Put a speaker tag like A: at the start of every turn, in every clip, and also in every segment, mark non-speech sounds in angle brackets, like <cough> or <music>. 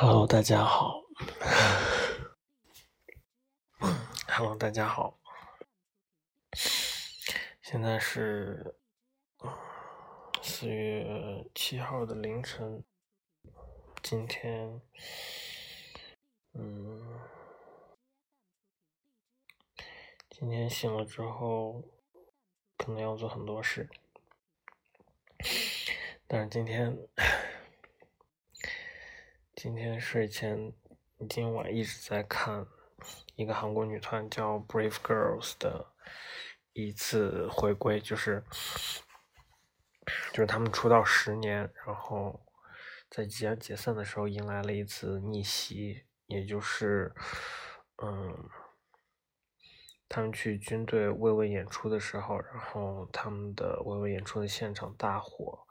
A: Hello，大家好。<laughs> Hello，大家好。现在是四月七号的凌晨。今天，嗯，今天醒了之后，可能要做很多事，但是今天。今天睡前，今晚一直在看一个韩国女团叫 Brave Girls 的一次回归，就是就是他们出道十年，然后在即将解散的时候迎来了一次逆袭，也就是嗯，他们去军队慰问演出的时候，然后他们的慰问演出的现场大火。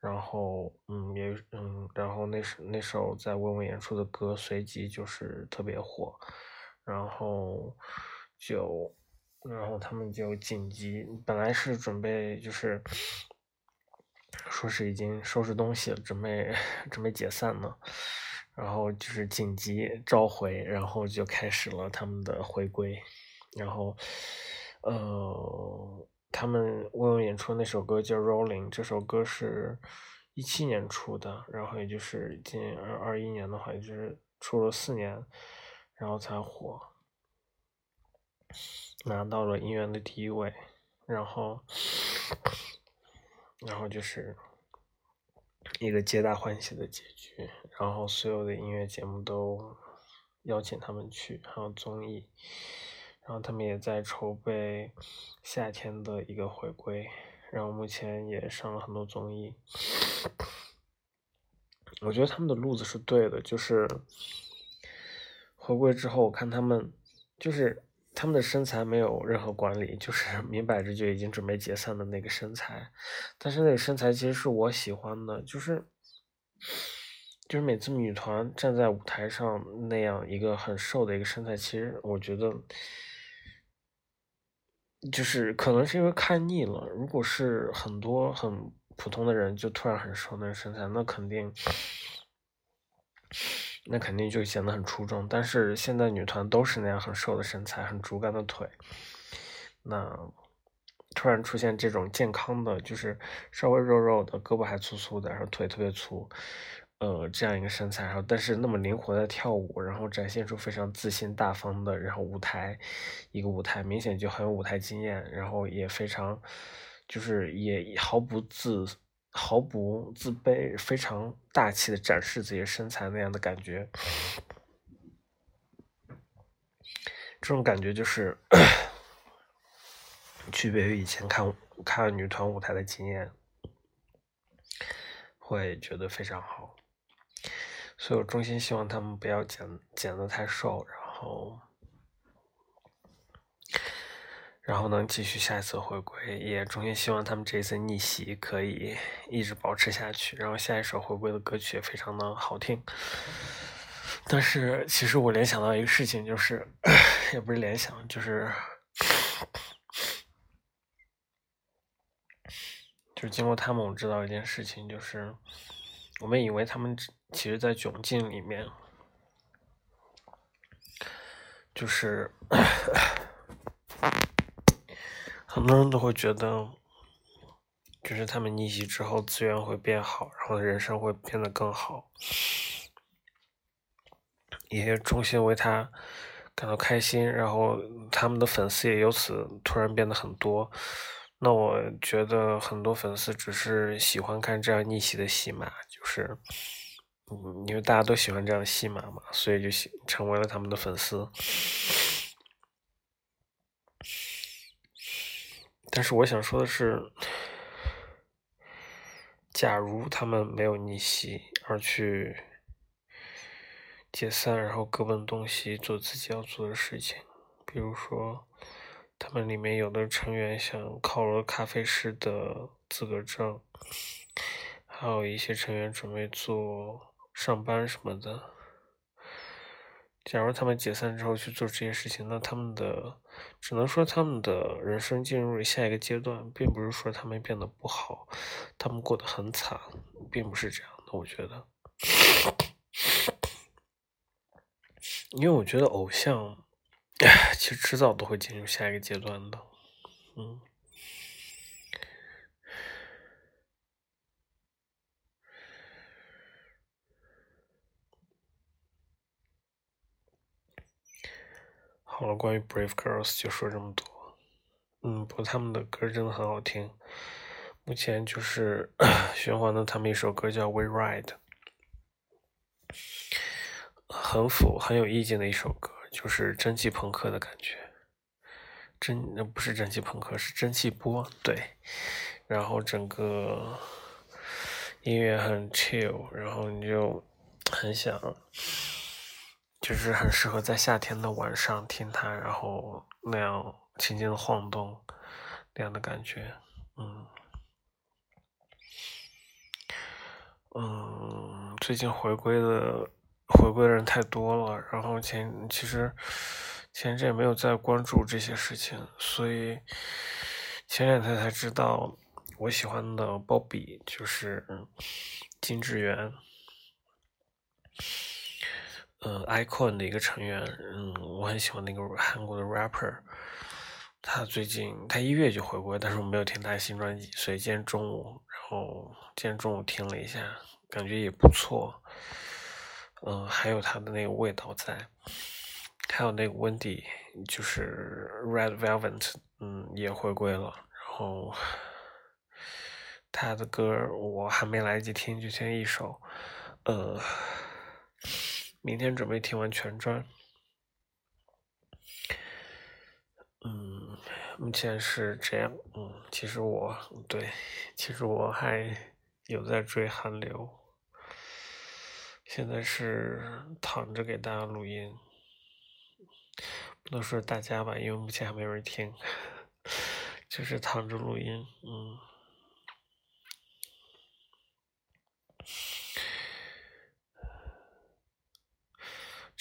A: 然后，嗯，也，嗯，然后那时那首在慰问演出的歌随即就是特别火，然后就，然后他们就紧急，本来是准备就是说是已经收拾东西，准备准备解散呢，然后就是紧急召回，然后就开始了他们的回归，然后，呃。他们为我演出那首歌叫《Rolling》，这首歌是一七年出的，然后也就是近二二一年的话，也就是出了四年，然后才火，拿到了音乐的第一位，然后，然后就是一个皆大欢喜的结局，然后所有的音乐节目都邀请他们去，还有综艺。然后他们也在筹备夏天的一个回归，然后目前也上了很多综艺。我觉得他们的路子是对的，就是回归之后，我看他们就是他们的身材没有任何管理，就是 <laughs> 明摆着就已经准备解散的那个身材。但是那个身材其实是我喜欢的，就是就是每次女团站在舞台上那样一个很瘦的一个身材，其实我觉得。就是可能是因为看腻了，如果是很多很普通的人就突然很瘦那个身材，那肯定，那肯定就显得很出众。但是现在女团都是那样很瘦的身材，很竹竿的腿，那突然出现这种健康的，就是稍微肉肉的，胳膊还粗粗的，然后腿特别粗。呃，这样一个身材，然后但是那么灵活的跳舞，然后展现出非常自信大方的，然后舞台一个舞台明显就很有舞台经验，然后也非常就是也毫不自毫不自卑，非常大气的展示自己的身材那样的感觉，这种感觉就是 <coughs> 区别于以前看看女团舞台的经验，会觉得非常好。所以我衷心希望他们不要减减的太瘦，然后，然后能继续下一次回归，也衷心希望他们这一次逆袭可以一直保持下去。然后下一首回归的歌曲也非常的好听。但是其实我联想到一个事情，就是 <coughs> 也不是联想，就是就是经过他们我知道一件事情，就是我们以为他们。其实，在窘境里面，就是 <coughs> 很多人都会觉得，就是他们逆袭之后，资源会变好，然后人生会变得更好，也衷心为他感到开心。然后，他们的粉丝也由此突然变得很多。那我觉得，很多粉丝只是喜欢看这样逆袭的戏码，就是。嗯，因为大家都喜欢这样的戏码嘛，所以就喜成为了他们的粉丝。但是我想说的是，假如他们没有逆袭，而去解散，然后各奔东西做自己要做的事情，比如说，他们里面有的成员想考了咖啡师的资格证，还有一些成员准备做。上班什么的，假如他们解散之后去做这些事情，那他们的只能说他们的人生进入了下一个阶段，并不是说他们变得不好，他们过得很惨，并不是这样的，我觉得。因为我觉得偶像其实迟早都会进入下一个阶段的，嗯。好了，关于 Brave Girls 就说这么多。嗯，不过他们的歌真的很好听。目前就是 <coughs> 循环的他们一首歌叫《We Ride》，很腐、很有意境的一首歌，就是蒸汽朋克的感觉。蒸那不是蒸汽朋克，是蒸汽波。对，然后整个音乐很 chill，然后你就很想。就是很适合在夏天的晚上听它，然后那样轻轻的晃动，那样的感觉，嗯，嗯，最近回归的回归的人太多了，然后前其实前阵也没有再关注这些事情，所以前两天才知道我喜欢的鲍比就是金智媛。呃，icon 的一个成员，嗯，我很喜欢那个韩国的 rapper，他最近他一月就回归，但是我没有听他新专辑，所以今天中午，然后今天中午听了一下，感觉也不错，嗯，还有他的那个味道在，还有那个 Wendy，就是 Red Velvet，嗯，也回归了，然后他的歌我还没来得及听，就听一首，呃。明天准备听完全专，嗯，目前是这样，嗯，其实我对，其实我还有在追韩流，现在是躺着给大家录音，不能说大家吧，因为目前还没人听，<laughs> 就是躺着录音，嗯。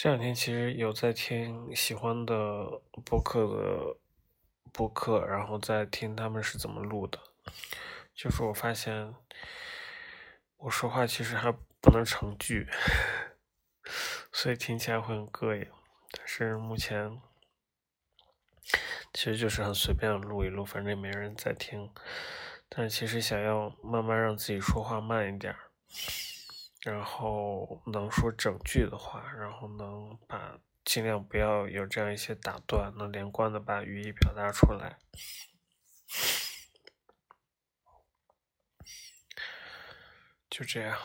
A: 这两天其实有在听喜欢的播客的播客，然后再听他们是怎么录的。就是我发现我说话其实还不能成句，<laughs> 所以听起来会很膈应。但是目前其实就是很随便录一录，反正也没人在听。但其实想要慢慢让自己说话慢一点。然后能说整句的话，然后能把尽量不要有这样一些打断，能连贯的把语义表达出来，就这样。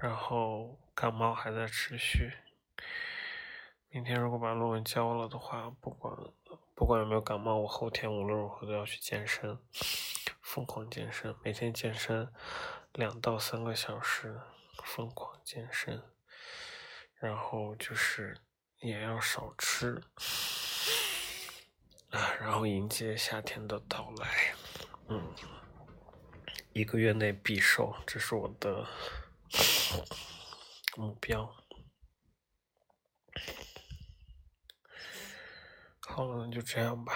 A: 然后感冒还在持续。明天如果把论文交了的话，不管不管有没有感冒，我后天无论如何都要去健身，疯狂健身，每天健身两到三个小时，疯狂健身，然后就是也要少吃，啊，然后迎接夏天的到来，嗯，一个月内必瘦，这是我的目标。好了，那就这样吧。